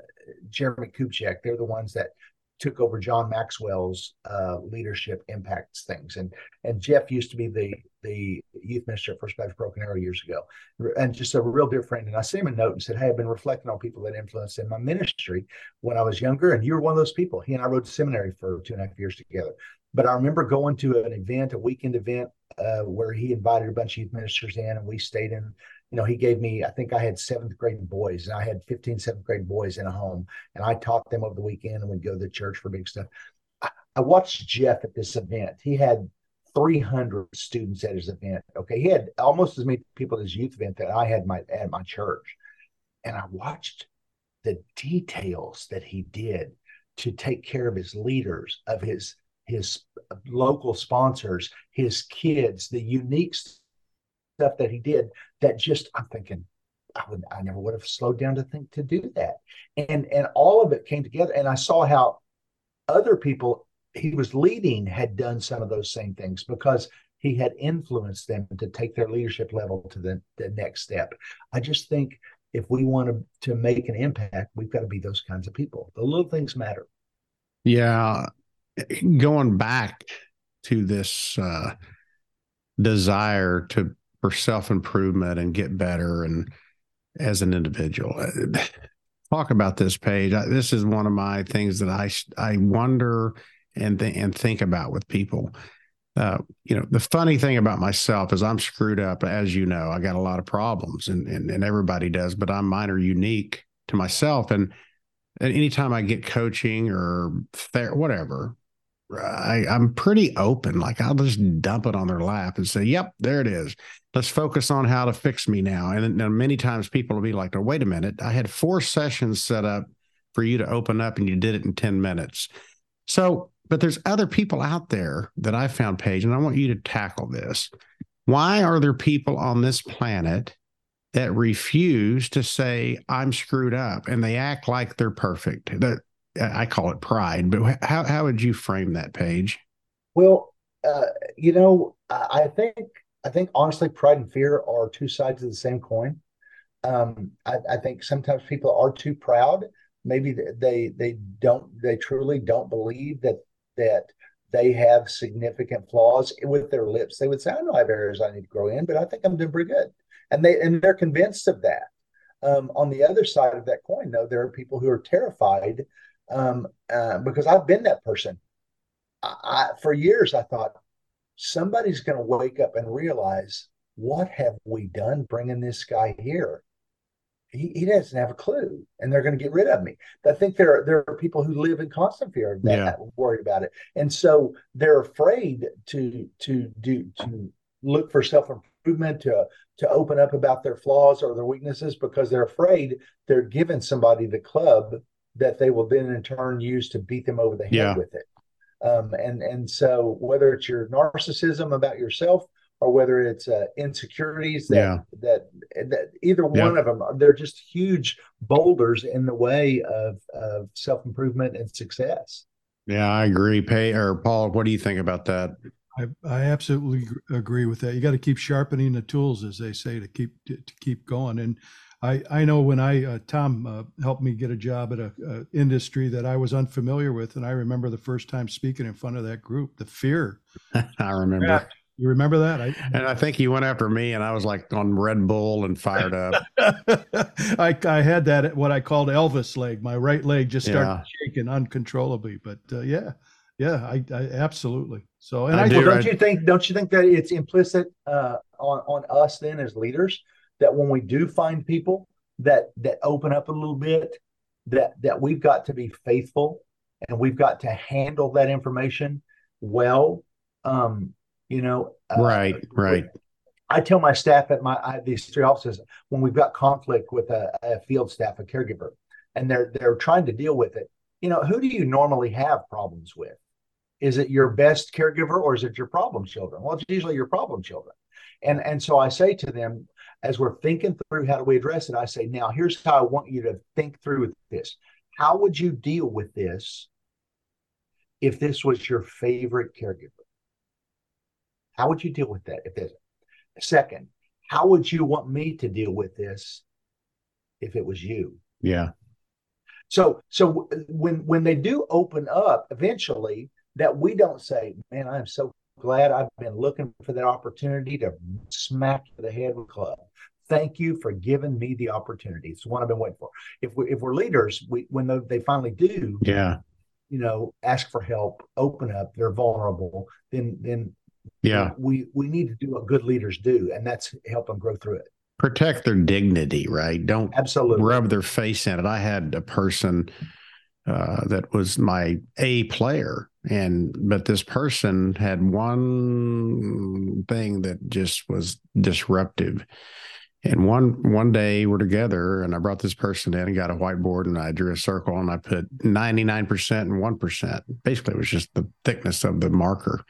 Jeremie Kubicek. They're the ones that took over John Maxwell's uh, leadership impacts things. And and Jeff used to be the the youth minister at First Baptist Broken Arrow years ago, and just a real dear friend. And I sent him a note and said, "Hey, I've been reflecting on people that influenced in my ministry when I was younger, and you were one of those people." He and I rode to seminary for two and a half years together. But I remember going to an event, a weekend event, uh, where he invited a bunch of youth ministers in, and we stayed in you know, he gave me, I think I had seventh grade boys and I had 15, seventh grade boys in a home and I taught them over the weekend and we'd go to the church for big stuff. I, I watched Jeff at this event. He had 300 students at his event. Okay. He had almost as many people at his youth event that I had my, at my church. And I watched the details that he did to take care of his leaders, of his, his local sponsors, his kids, the unique stuff that he did that just I'm thinking I would I never would have slowed down to think to do that. And and all of it came together and I saw how other people he was leading had done some of those same things because he had influenced them to take their leadership level to the, the next step. I just think if we want to, to make an impact, we've got to be those kinds of people. The little things matter. Yeah. Going back to this uh, desire to for self improvement and get better and as an individual. Uh, talk about this Page. This is one of my things that I I wonder and th- and think about with people. Uh, you know, the funny thing about myself is I'm screwed up, as you know. I got a lot of problems, and and, and everybody does, but I'm mine are unique to myself. And, and anytime I get coaching or ther- whatever, I, I'm pretty open. Like I'll just dump it on their lap and say, "Yep, there it is. Let's focus on how to fix me now." And then many times people will be like, "Oh, wait a minute! I had four sessions set up for you to open up, and you did it in ten minutes." So, but there's other people out there that I found, Page, and I want you to tackle this. Why are there people on this planet that refuse to say I'm screwed up, and they act like they're perfect? That I call it pride, but how how would you frame that Page? Well, uh, you know, I think I think honestly, pride and fear are two sides of the same coin. Um, I, I, think sometimes people are too proud. Maybe they they don't they truly don't believe that that they have significant flaws with their lips. They would say, "I know I have areas I need to grow in, but I think I'm doing pretty good," and they and they're convinced of that. Um, on the other side of that coin, though, there are people who are terrified um, uh, because I've been that person. I, I, for years, I thought somebody's going to wake up and realize what have we done bringing this guy here? He, he doesn't have a clue, and they're going to get rid of me. I think there are there are people who live in constant fear of that, yeah. worried about it, and so they're afraid to to do to look for self improvement, to to open up about their flaws or their weaknesses because they're afraid they're giving somebody the club that they will then in turn use to beat them over the head yeah. with it. Um, and and so whether it's your narcissism about yourself or whether it's uh, insecurities that, yeah. that that either one of them they're just huge boulders in the way of of self improvement and success. Yeah, I agree. Pay or Paul, what do you think about that? I, I absolutely agree with that. You got to keep sharpening the tools, as they say, to keep to, to keep going. And I, I know when I uh, Tom uh, helped me get a job at a, a, industry that I was unfamiliar with, and I remember the first time speaking in front of that group, the fear. [laughs] I remember. Yeah. You remember that? I, and I think he went after me, and I was like on Red Bull and fired up. [laughs] I, I had that what I called Elvis leg. My right leg just started yeah. shaking uncontrollably. But uh, yeah, yeah, I, I, absolutely. So, and I, I do, don't you think? Don't you think that it's implicit uh, on on us then as leaders? That when we do find people that that open up a little bit, that that we've got to be faithful and we've got to handle that information well. Um, you know, uh, right, right. I tell my staff at my I, these three offices when we've got conflict with a, a field staff, a caregiver, and they're they're trying to deal with it. You know, who do you normally have problems with? Is it your best caregiver or is it your problem children? Well, it's usually your problem children. And and so I say to them, as we're thinking through how do we address it, I say, now here's how I want you to think through this. How would you deal with this if this was your favorite caregiver? How would you deal with that if this? Second, how would you want me to deal with this if it was you? Yeah. So so when when they do open up eventually that we don't say, man, I'm so glad I've been looking for that opportunity to smack the head with a club. Thank you for giving me the opportunity. It's one I've been waiting for. If we if we're leaders, we when they finally do, yeah, you know, ask for help, open up, they're vulnerable, then then yeah, we we need to do what good leaders do, and that's help them grow through it. Protect their dignity, right? Don't absolutely rub their face in it. I had a person uh, that was my A player, and but this person had one thing that just was disruptive. And one one day we're together, and I brought this person in and got a whiteboard, and I drew a circle, and I put ninety nine percent and one percent. Basically, it was just the thickness of the marker.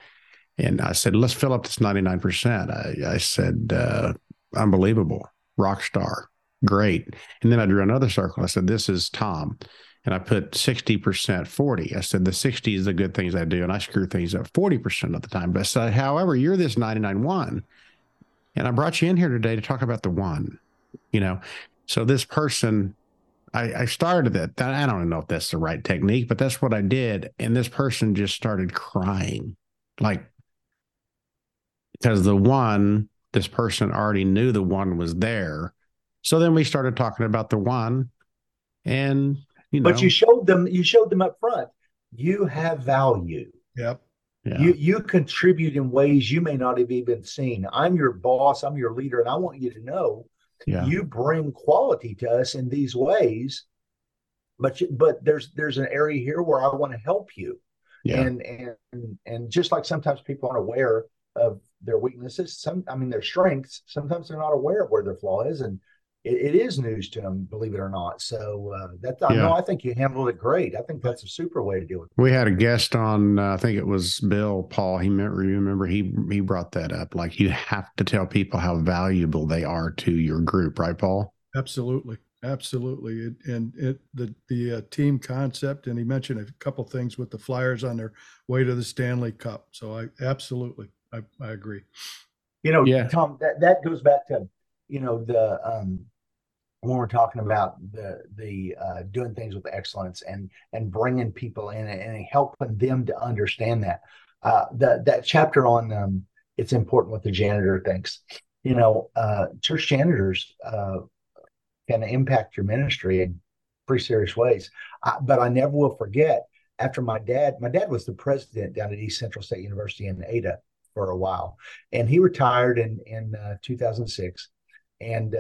And I said, let's fill up this 99%. I, I said, uh, unbelievable, rock star, great. And then I drew another circle. I said, this is Tom. And I put 60%, 40. I said, the 60 is the good things I do. And I screw things up 40% of the time. But I said, however, you're this 99 one. And I brought you in here today to talk about the one, you know. So this person, I, I started that. I don't know if that's the right technique, but that's what I did. And this person just started crying like because the one, this person already knew the one was there. So then we started talking about the one and you know. But you showed them you showed them up front. You have value. Yep. Yeah. You you contribute in ways you may not have even seen. I'm your boss, I'm your leader, and I want you to know yeah. you bring quality to us in these ways. But you, but there's there's an area here where I want to help you. Yeah. And and and just like sometimes people aren't aware of their weaknesses. Some, I mean, their strengths. Sometimes they're not aware of where their flaw is, and it, it is news to them, believe it or not. So uh, that I yeah. know I think you handled it great. I think that's a super way to do it. We had a guest on. Uh, I think it was Bill Paul. He meant remember he he brought that up. Like you have to tell people how valuable they are to your group, right, Paul? Absolutely. Absolutely, it, and it the the uh, team concept, and he mentioned a couple things with the Flyers on their way to the Stanley Cup. So I absolutely I, I agree. You know, yeah. Tom, that, that goes back to, you know, the um when we're talking about the the uh, doing things with excellence and and bringing people in and helping them to understand that uh, that that chapter on um, it's important what the janitor thinks. You know, uh, church janitors uh, can impact your ministry in pretty serious ways. I, but I never will forget after my dad. My dad was the president down at East Central State University in Ada, for a while, and he retired in in uh, 2006. And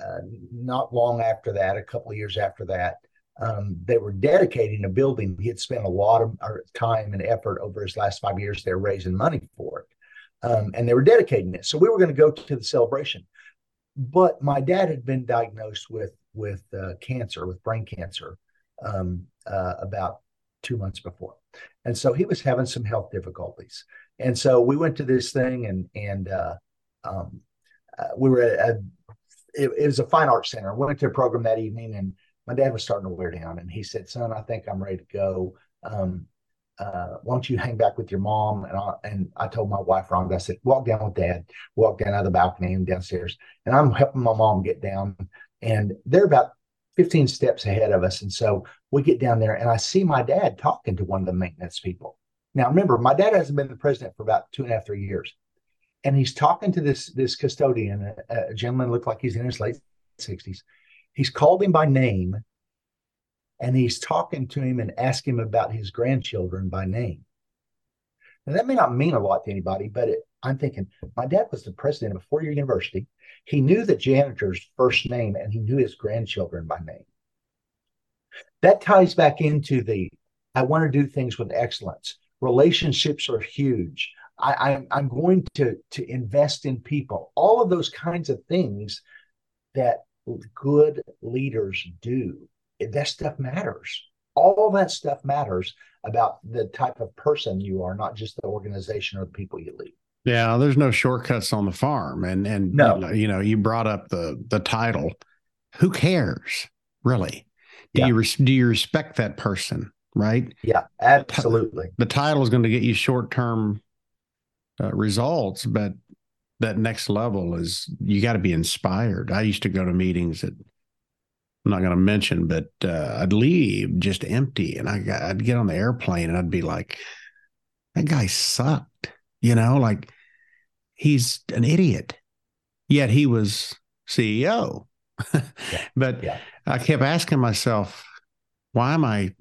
uh, not long after that, a couple of years after that, um, they were dedicating a building. He had spent a lot of time and effort over his last five years there raising money for it. Um, and they were dedicating it. So we were going to go to the celebration. But my dad had been diagnosed with with uh, cancer, with brain cancer, um, uh, about two months before, and so he was having some health difficulties. And so we went to this thing, and and uh, um, uh, we were at it, it, was a fine arts center. We went to a program that evening, and my dad was starting to wear down, and he said, "Son, I think I'm ready to go. Um, uh, why don't you hang back with your mom?" And I and I told my wife, Rhonda, I said, "Walk down with Dad. Walk down out of the balcony and downstairs." And I'm helping my mom get down, and they're about 15 steps ahead of us, and so we get down there, and I see my dad talking to one of the maintenance people now, remember, my dad hasn't been the president for about two and a half, three years. And he's talking to this, this custodian, a, a gentleman looked like he's in his late 60s. He's called him by name and he's talking to him and asking him about his grandchildren by name. Now, that may not mean a lot to anybody, but it, I'm thinking my dad was the president of a four year university. He knew the janitor's first name and he knew his grandchildren by name. That ties back into the I want to do things with excellence relationships are huge I, am going to to invest in people all of those kinds of things that good leaders do that stuff matters all that stuff matters about the type of person you are not just the organization or the people you lead yeah there's no shortcuts on the farm and and no. you know you brought up the the title who cares really do yeah. you do you respect that person right? Yeah, absolutely. The title is going to get you short term uh, results, but that next level is you got to be inspired. I used to go to meetings that I'm not going to mention, but uh, I'd leave just empty, and I got, I'd get on the airplane and I'd be like, "That guy sucked," you know, like he's an idiot. Yet he was CEO. [laughs] yeah. but yeah. I kept asking myself, why am I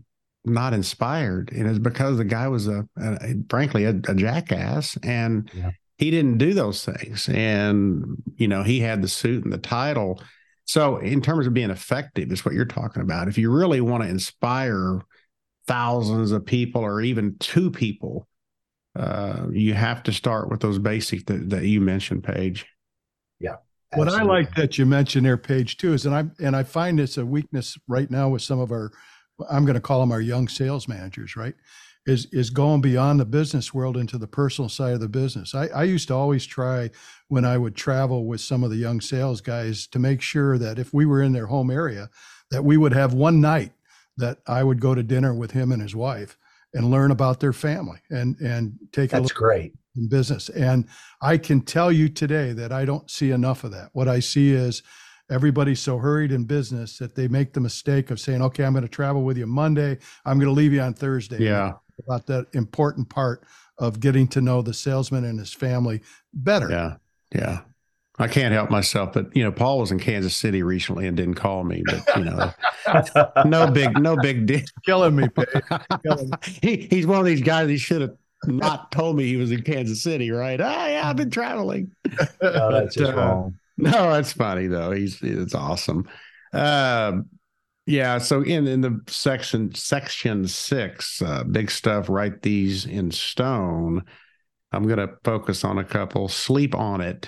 not inspired? And it's because the guy was a, a frankly, a, a, jackass and yeah. he didn't do those things. And, you know, he had the suit and the title. So, in terms of being effective, is what you're talking about. If you really want to inspire thousands of people or even two people, uh, you have to start with those basics that, that you mentioned, Page. Yeah. What I like that you mentioned there, Page, too, is and I and I find it's a weakness right now with some of our, I'm going to call them our young sales managers, right? Is is going beyond the business world into the personal side of the business. I, I used to always try when I would travel with some of the young sales guys to make sure that if we were in their home area, that we would have one night that I would go to dinner with him and his wife and learn about their family and and take That's a look great in business. And I can tell you today that I don't see enough of that. What I see is everybody's so hurried in business that they make the mistake of saying, "Okay, I'm going to travel with you Monday. I'm going to leave you on Thursday." Yeah, about that important part of getting to know the salesman and his family better. Yeah, yeah. I can't help myself, but you know, Paul was in Kansas City recently and didn't call me. But you know, [laughs] no big, no big deal. Killing me, Killing me. [laughs] he, he's one of these guys. He should have not told me he was in Kansas City, right? Oh, yeah, I've been traveling. [laughs] No, that's just uh, wrong. [laughs] No, that's funny though. He's it's awesome. Uh, yeah. So in in the section section six, uh, big stuff. Write these in stone. I'm going to focus on a couple. Sleep on it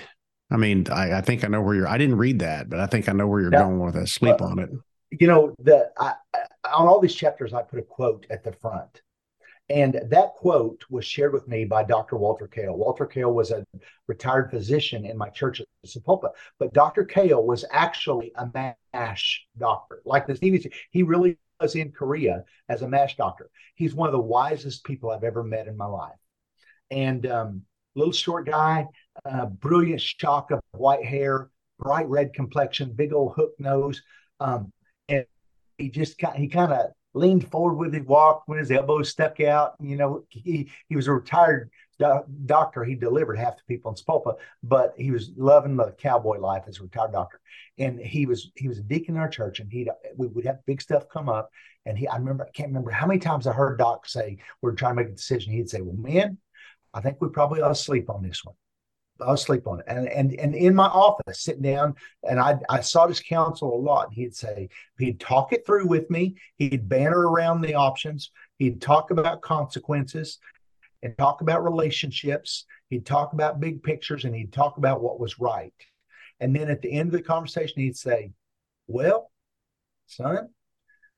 I mean, I, I, think I know where you're. I didn't read that, but I think I know where you're yeah. going with that. Sleep on it. You know, the I, on all these chapters, I put a quote at the front, and that quote was shared with me by Dr. Walter Kale. Walter Kale was a retired physician in my church at Sapulpa, but Dr. Kale was actually a MASH doctor, like the TV. He really was in Korea as a MASH doctor. He's one of the wisest people I've ever met in my life, and um, little short guy uh, brilliant shock of white hair, bright red complexion, big old hook nose. Um, and he just he kind of leaned forward with his walk when his elbows stuck out. You know, he he was a retired do- doctor. He delivered half the people in Sapulpa, but he was loving the cowboy life as a retired doctor. And he was he was a deacon in our church, and he we would have big stuff come up. And he, I remember, I can't remember how many times I heard Doc say, "We're trying to make a decision." He'd say, "Well, man, I think we probably ought to sleep on this one." I'll sleep on it. And and and in my office, sitting down, and I I sought his counsel a lot. He'd say he'd talk it through with me. He'd banter around the options. He'd talk about consequences, and talk about relationships. He'd talk about big pictures, and he'd talk about what was right. And then at the end of the conversation, he'd say, "Well, son,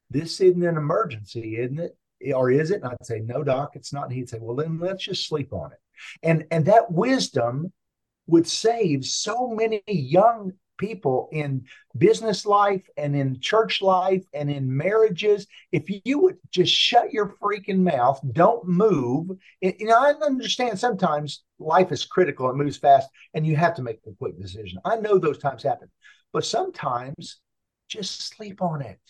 this isn't an emergency, isn't it? Or is it?" And I'd say, "No, doc, it's not." And he'd say, "Well, then let's just sleep on it." And and that wisdom would save so many young people in business life and in church life and in marriages. If you would just shut your freaking mouth don't move. You know i understand sometimes life is critical it moves fast and you have to make a quick decision. I know those times happen but sometimes just sleep on it.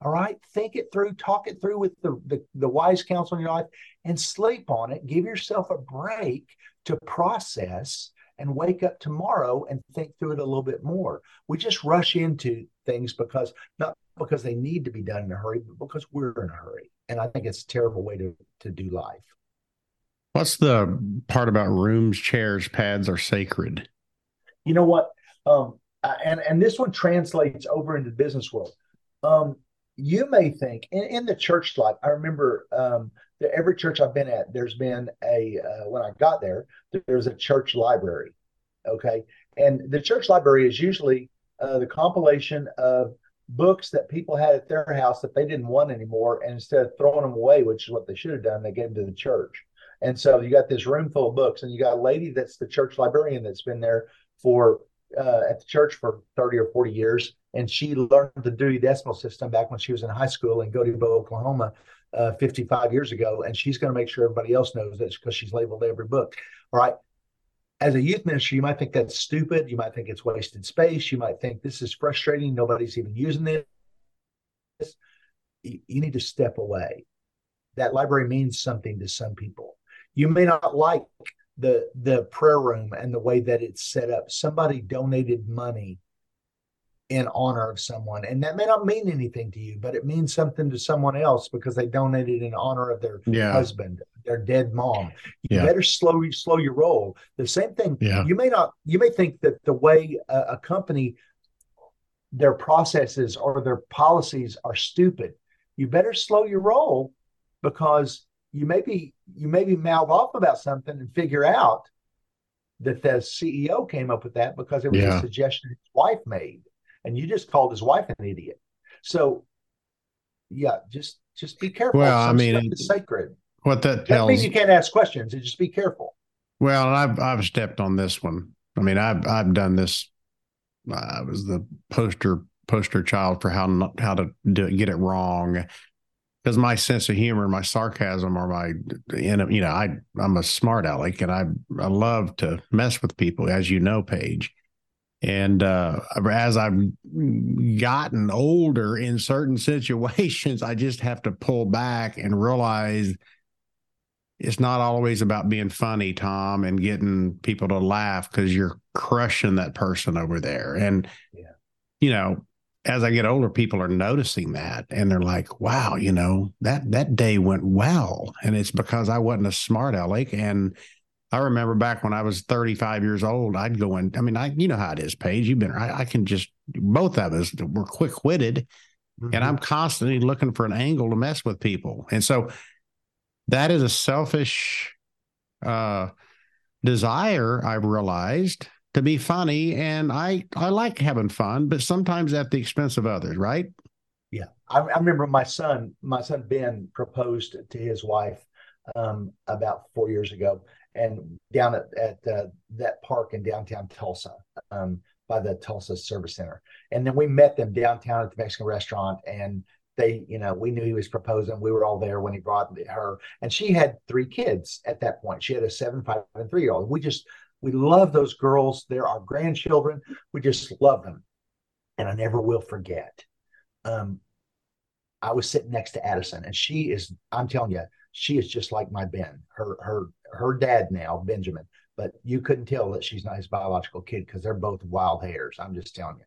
All right? Think it through talk it through with the, the, the wise counsel in your life and sleep on it. Give yourself a break to process and wake up tomorrow and think through it a little bit more. We just rush into things because not because they need to be done in a hurry, but because we're in a hurry. And I think it's a terrible way to, to do life. What's the part about rooms, chairs, pads are sacred? You know what? Um, and and this one translates over into the business world. Um, you may think in, in the church life, I remember um, every church I've been at, there's been a uh, when I got there, there's a church library. Okay, and the church library is usually uh, the compilation of books that people had at their house that they didn't want anymore, and instead of throwing them away, which is what they should have done, they gave them to the church. And so you got this room full of books, and you got a lady that's the church librarian that's been there for uh, at the church for 30 or 40 years. And she learned the Dewey Decimal System back when she was in high school in Gotebo, Oklahoma uh, 55 years ago, and she's going to make sure everybody else knows that because she's labeled every book. All right. As a youth minister, you might think that's stupid. You might think it's wasted space. You might think this is frustrating. Nobody's even using this. You need to step away. That library means something to some people. You may not like the the prayer room and the way that it's set up. Somebody donated money in honor of someone. And that may not mean anything to you, but it means something to someone else because they donated in honor of their yeah. husband, their dead mom. You yeah. better slow slow your roll. The same thing. Yeah. You may not. You may think that the way a, a company their processes or their policies are stupid. You better slow your roll because you may be you may be mouth off about something and figure out that the CEO came up with that because it was yeah. a suggestion his wife made and you just called his wife an idiot. So, yeah, just just be careful. Well, Some I mean, it's sacred. What that tells that means you can't ask questions. And just be careful. Well, I've I've stepped on this one. I mean, I've I've done this. I was the poster poster child for how not, how to do get it wrong because my sense of humor, my sarcasm, or my, you know, I I'm a smart aleck, and I I love to mess with people, as you know, Page. And uh, as I've gotten older in certain [laughs] situations, I just have to pull back and realize it's not always about being funny, Tom, and getting people to laugh because you're crushing that person over there. And, yeah. you know, as I get older, people are noticing that and they're like, wow, you know, that that day went well. And it's because I wasn't a smart aleck and I remember back when I was 35 years old, I'd go in. I mean, I you know how it is, Page. You've been. I, I can just both of us were quick witted, mm-hmm. and I'm constantly looking for an angle to mess with people. And so that is a selfish uh, desire. I've realized to be funny, and I I like having fun, but sometimes at the expense of others, right? Yeah, I, I remember my son, my son Ben, proposed to his wife um, about four years ago, and down at, at uh, that park in downtown Tulsa um, by the Tulsa Service Center. And then we met them downtown at the Mexican restaurant and they, you know, we knew he was proposing. We were all there when he brought her, and she had three kids at that point. She had a seven, five, and three year old. We just, we love those girls. They're our grandchildren. We just love them. And I never will forget. Um, I was sitting next to Addison, and she is, I'm telling you, she is just like my Ben. Her her her dad now, Benjamin, but you couldn't tell that she's not his biological kid because they're both wild hairs. I'm just telling you.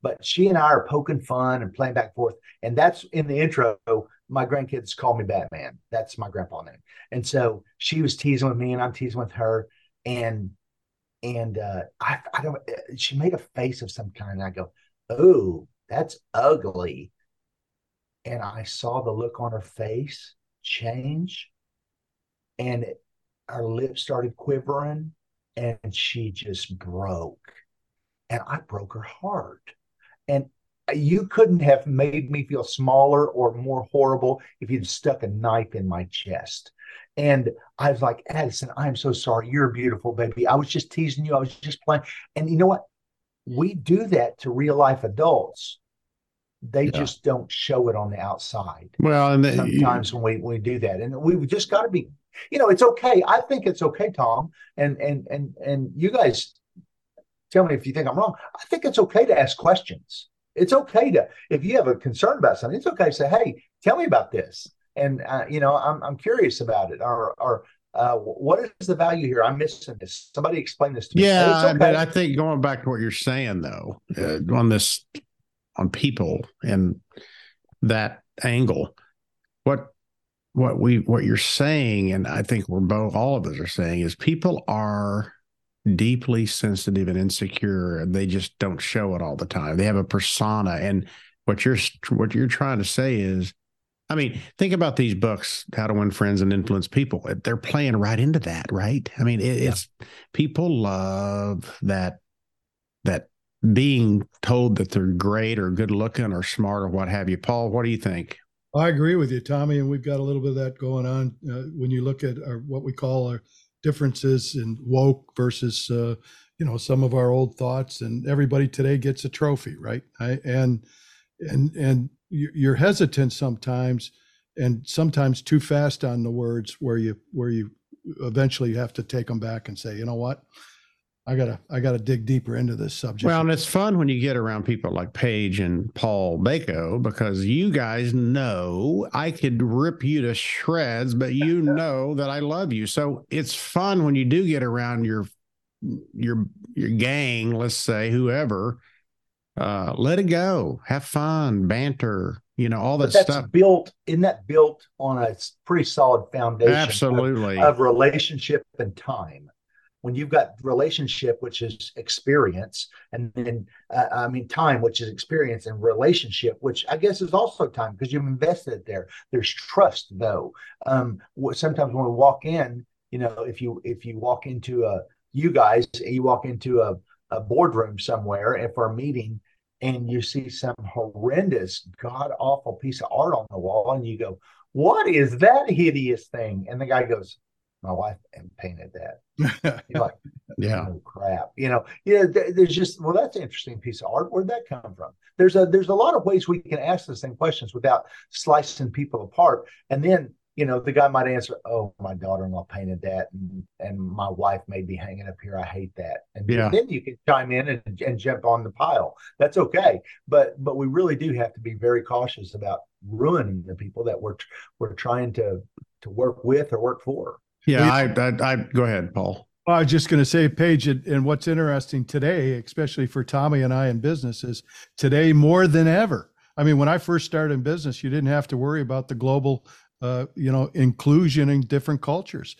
But she and I are poking fun and playing back and forth. And that's in the intro. My grandkids call me Batman. That's my grandpa name. And so she was teasing with me and I'm teasing with her. And and uh I, I don't she made a face of some kind. And I go, Oh, that's ugly. And I saw the look on her face change and it, her lips started quivering and she just broke and i broke her heart and you couldn't have made me feel smaller or more horrible if you'd stuck a knife in my chest and i was like addison i'm so sorry you're beautiful baby i was just teasing you i was just playing and you know what we do that to real life adults they yeah. just don't show it on the outside. Well, and the, sometimes you, when we, we do that, and we just got to be, you know, it's okay. I think it's okay, Tom, and and and and you guys tell me if you think I'm wrong. I think it's okay to ask questions. It's okay to if you have a concern about something, it's okay to say, "Hey, tell me about this," and uh, you know, I'm I'm curious about it, or or uh, what is the value here? I'm missing this. Somebody explain this to me. Yeah, okay. but I think going back to what you're saying though, uh, on this on people and that angle. What what we what you're saying, and I think we're both all of us are saying is people are deeply sensitive and insecure and they just don't show it all the time. They have a persona. And what you're what you're trying to say is I mean, think about these books, How to Win Friends and Influence People. They're playing right into that, right? I mean, it, yeah. it's people love that that being told that they're great or good looking or smart or what have you. Paul, what do you think? I agree with you, Tommy, and we've got a little bit of that going on uh, when you look at our, what we call our differences in woke versus uh, you know some of our old thoughts. And everybody today gets a trophy, right? I, and and and you're hesitant sometimes, and sometimes too fast on the words where you where you eventually you have to take them back and say, you know what, I gotta I gotta dig deeper into this subject. Well, and it's fun when you get around people like Page and Paul Bako because you guys know I could rip you to shreds, but you [laughs] know that I love you. So it's fun when you do get around your your your gang, let's say whoever. Uh, let it go, have fun, banter, you know, all that that's stuff. built, isn't that built on a pretty solid foundation Absolutely. of relationship and time? When you've got relationship, which is experience, and then uh, I mean time, which is experience, and relationship, which I guess is also time because you've invested it there. There's trust, though. Um, sometimes when we walk in, you know, if you if you walk into a you guys, you walk into a a boardroom somewhere and for a meeting, and you see some horrendous, god awful piece of art on the wall, and you go, "What is that hideous thing?" And the guy goes, "My wife and painted that." [laughs] You're like, yeah. "Oh crap!" You know, yeah. th- There's just well, that's an interesting piece of art. Where'd that come from? There's a there's a lot of ways we can ask the same questions without slicing people apart, and then. You know, the guy might answer, "Oh, my daughter-in-law painted that, and, and my wife may be hanging up here. I hate that." And Yeah. then you can chime in and, and jump on the pile. That's okay but but we really do have to be very cautious about ruining the people that we're we're trying to to work with or work for. Yeah. I, I, I, go ahead, Paul. Well, I was just going to say, Page, and and what's interesting today, especially for Tommy and I in business, is today more than ever. I mean, when I first started in business, you didn't have to worry about the global, uh, you know, inclusion in different cultures.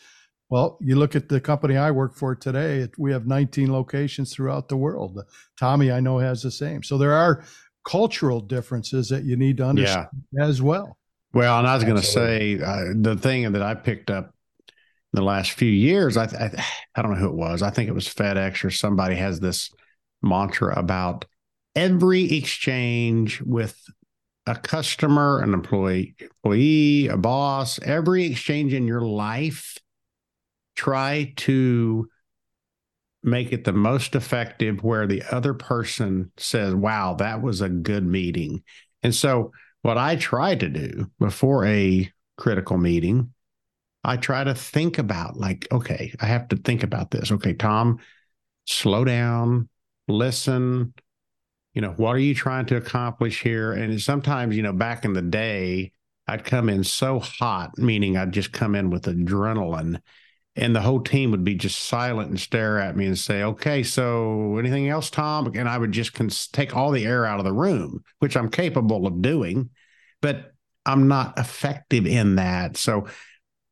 Well, you look at the company I work for today, it, we have 19 locations throughout the world. Tommy, I know, has the same. So there are cultural differences that you need to understand as well. Well, and I was going to say uh, the thing that I picked up the last few years, I, I I don't know who it was. I think it was FedEx or somebody has this mantra about every exchange with a customer, an employee, employee, a boss, every exchange in your life, try to make it the most effective where the other person says, "Wow, that was a good meeting." And so what I try to do before a critical meeting, I try to think about like, okay, I have to think about this. Okay, Tom, slow down, listen. You know, what are you trying to accomplish here? And sometimes, you know, back in the day, I'd come in so hot, meaning I'd just come in with adrenaline, and the whole team would be just silent and stare at me and say, "Okay, so anything else, Tom?" And I would just cons- take all the air out of the room, which I'm capable of doing, but I'm not effective in that. So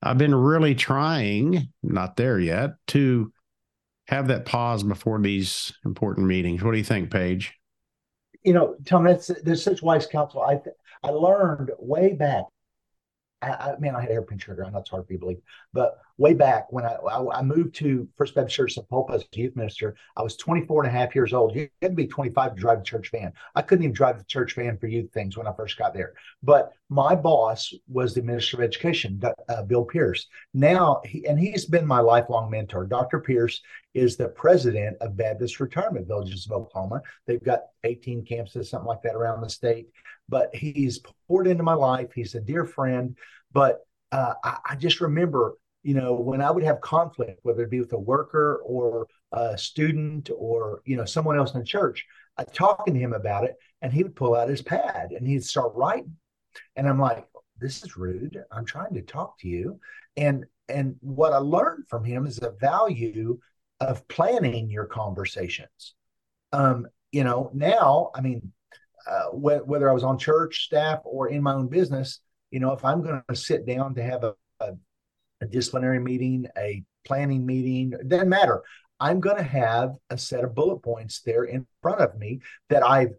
I've been really trying, not there yet, to have that pause before these important meetings. What do you think, Page? You know, Tom, that's there's such wise counsel. I I learned way back. I, I man, I had airplane sugar. I know it's hard for you to believe, but way back when I, I, I moved to First Baptist Church of Paul as a youth minister, I was 24 and a half years old. You had to be 25 to drive the church van. I couldn't even drive the church van for youth things when I first got there. But my boss was the minister of education, uh, Bill Pierce. Now, he, and he's been my lifelong mentor. Dr. Pierce is the president of Baptist Retirement Villages of Oklahoma. They've got 18 campuses, something like that around the state. But he's poured into my life. He's a dear friend. But uh, I, I just remember you know, when I would have conflict, whether it be with a worker or a student or, you know, someone else in the church, I'd talking to him about it and he would pull out his pad and he'd start writing. And I'm like, this is rude. I'm trying to talk to you. And and what I learned from him is the value of planning your conversations. Um, you know, now, I mean, uh, wh- whether I was on church staff or in my own business, you know, if I'm going to sit down to have a, a disciplinary meeting, a planning meeting, doesn't matter. I'm going to have a set of bullet points there in front of me that I've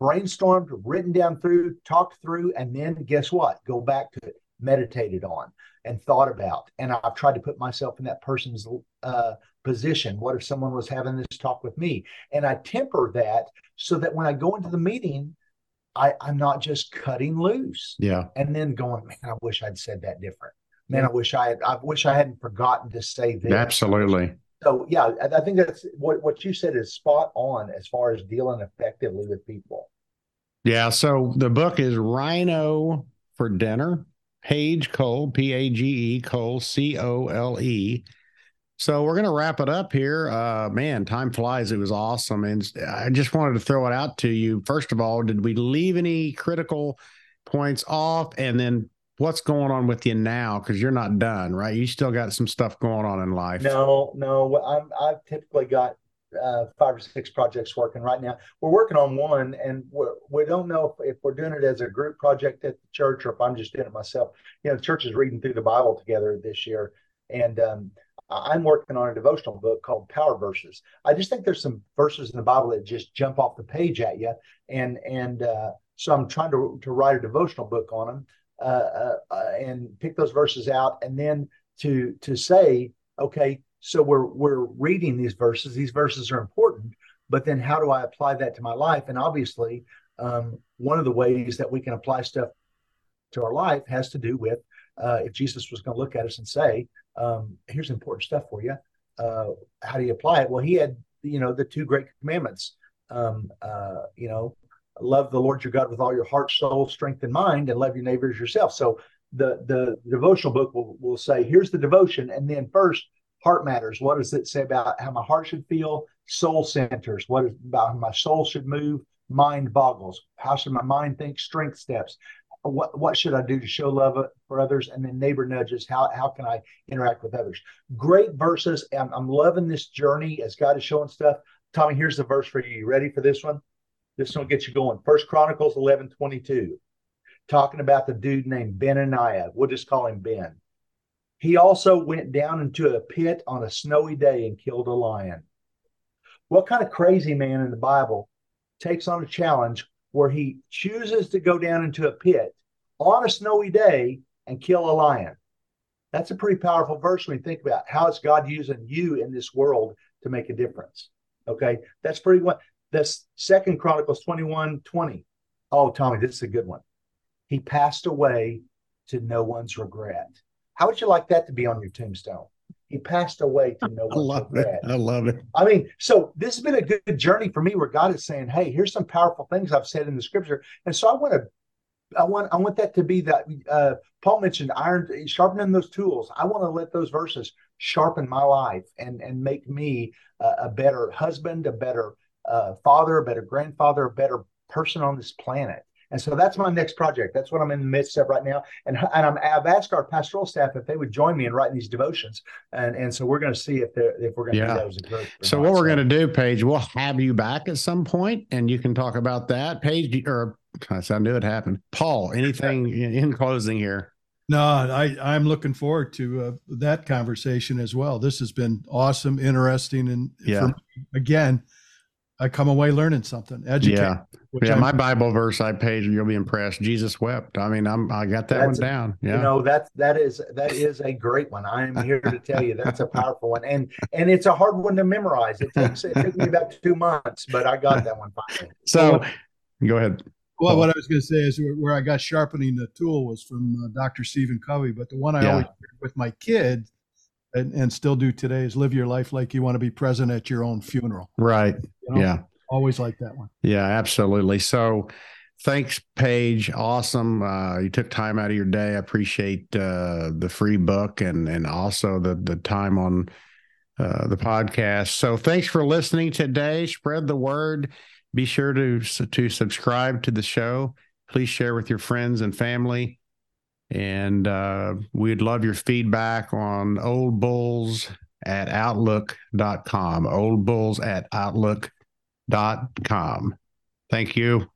brainstormed, written down through, talked through, and then guess what? Go back to it, meditated on, and thought about. And I've tried to put myself in that person's uh, position. What if someone was having this talk with me? And I temper that so that when I go into the meeting, I, I'm not just cutting loose Yeah. and then going, man, I wish I'd said that different. Man, I wish I had, I wish I hadn't forgotten to say this. Absolutely. So yeah, I, I think that's what what you said is spot on as far as dealing effectively with people. Yeah. So the book is Rhino for dinner. Page Cole, P A G E Cole, C O L E. So we're going to wrap it up here. Uh, man, time flies. It was awesome. And I just wanted to throw it out to you. First of all, did we leave any critical points off? And then what's going on with you now? Because you're not done, right? You still got some stuff going on in life. No, no. I'm, I've typically got uh, five or six projects working right now. We're working on one, and we're, we do not know if, if, we're doing it as a group project at the church or if I'm just doing it myself. You know, the church is reading through the Bible together this year, and um, I'm working on a devotional book called Power Verses. I just think there's some verses in the Bible that just jump off the page at you, and and uh, so I'm trying to to write a devotional book on them uh, uh, uh, and pick those verses out, and then to to say, okay, so we're we're reading these verses. These verses are important, but then how do I apply that to my life? And obviously, um, one of the ways that we can apply stuff to our life has to do with uh, if Jesus was going to look at us and say, um, "Here's important stuff for you," uh, how do you apply it? Well, he had you know the two great commandments. Um, you know, love the Lord your God with all your heart, soul, strength, and mind, and love your neighbors yourself. So the the devotional book will will say, "Here's the devotion," and then first heart matters. What does it say about how my heart should feel? Soul centers. What is about how my soul should move? Mind boggles. How should my mind think? Strength steps. What what should I do to show love for others? And then neighbor nudges. How how can I interact with others? Great verses. I'm, I'm loving this journey as God is showing stuff. Tommy, here's the verse for you. You ready for this one? This one get you going. First Chronicles 11, 22. Talking about the dude named Benaiah. We'll just call him Ben. He also went down into a pit on a snowy day and killed a lion. What kind of crazy man in the Bible takes on a challenge where he chooses to go down into a pit on a snowy day and kill a lion? That's a pretty powerful verse when you think about how is God using you in this world to make a difference. Okay, that's pretty one. That's Second Chronicles 21 20. Oh, Tommy, this is a good one. He passed away to no one's regret. How would you like that to be on your tombstone? He passed away to no [laughs] one's regret. I love regret. it. I love it. I mean, so this has been a good journey for me where God is saying, Hey, here's some powerful things I've said in the scripture. And so I want to I want I want that to be that uh, Paul mentioned iron sharpening those tools. I want to let those verses sharpen my life and and make me uh, a better husband, a better uh, father, a better grandfather, a better person on this planet. And so that's my next project. That's what I'm in the midst of right now. And, and I'm, I've asked our pastoral staff if they would join me in writing these devotions. And, and so we're going to see if they're, if we're going to yeah. do those. So not. what we're going to do, Page, we'll have you back at some point and you can talk about that. Page, or I knew it happened. Paul, anything [laughs] in closing here? No, I, I'm looking forward to uh, that conversation as well. This has been awesome, interesting, and yeah. Me, again, I come away learning something. Educate. Yeah, yeah. I'm, my Bible verse I Page, you'll be impressed. Jesus wept. I mean, I'm I got that one down. Yeah, you know that's that is that is a great one. I am here to tell you that's a powerful one, and and it's a hard one to memorize. It takes it took me about two months, but I got that one finally. So, go ahead. Well, what I was going to say is where I got sharpening the tool was from uh, Dr. Stephen Covey, but the one I yeah. always with my kids and, and still do today is live your life like you want to be present at your own funeral. Right. You know? Yeah. Always like that one. Yeah, absolutely. So thanks, Page. Awesome. Uh, you took time out of your day. I appreciate uh, the free book and and also the the time on uh, the podcast. So thanks for listening today. Spread the word. Be sure to to subscribe to the show. Please share with your friends and family. And uh, we'd love your feedback on Old Bulls at outlook.com. Old Bulls at outlook.com. Thank you.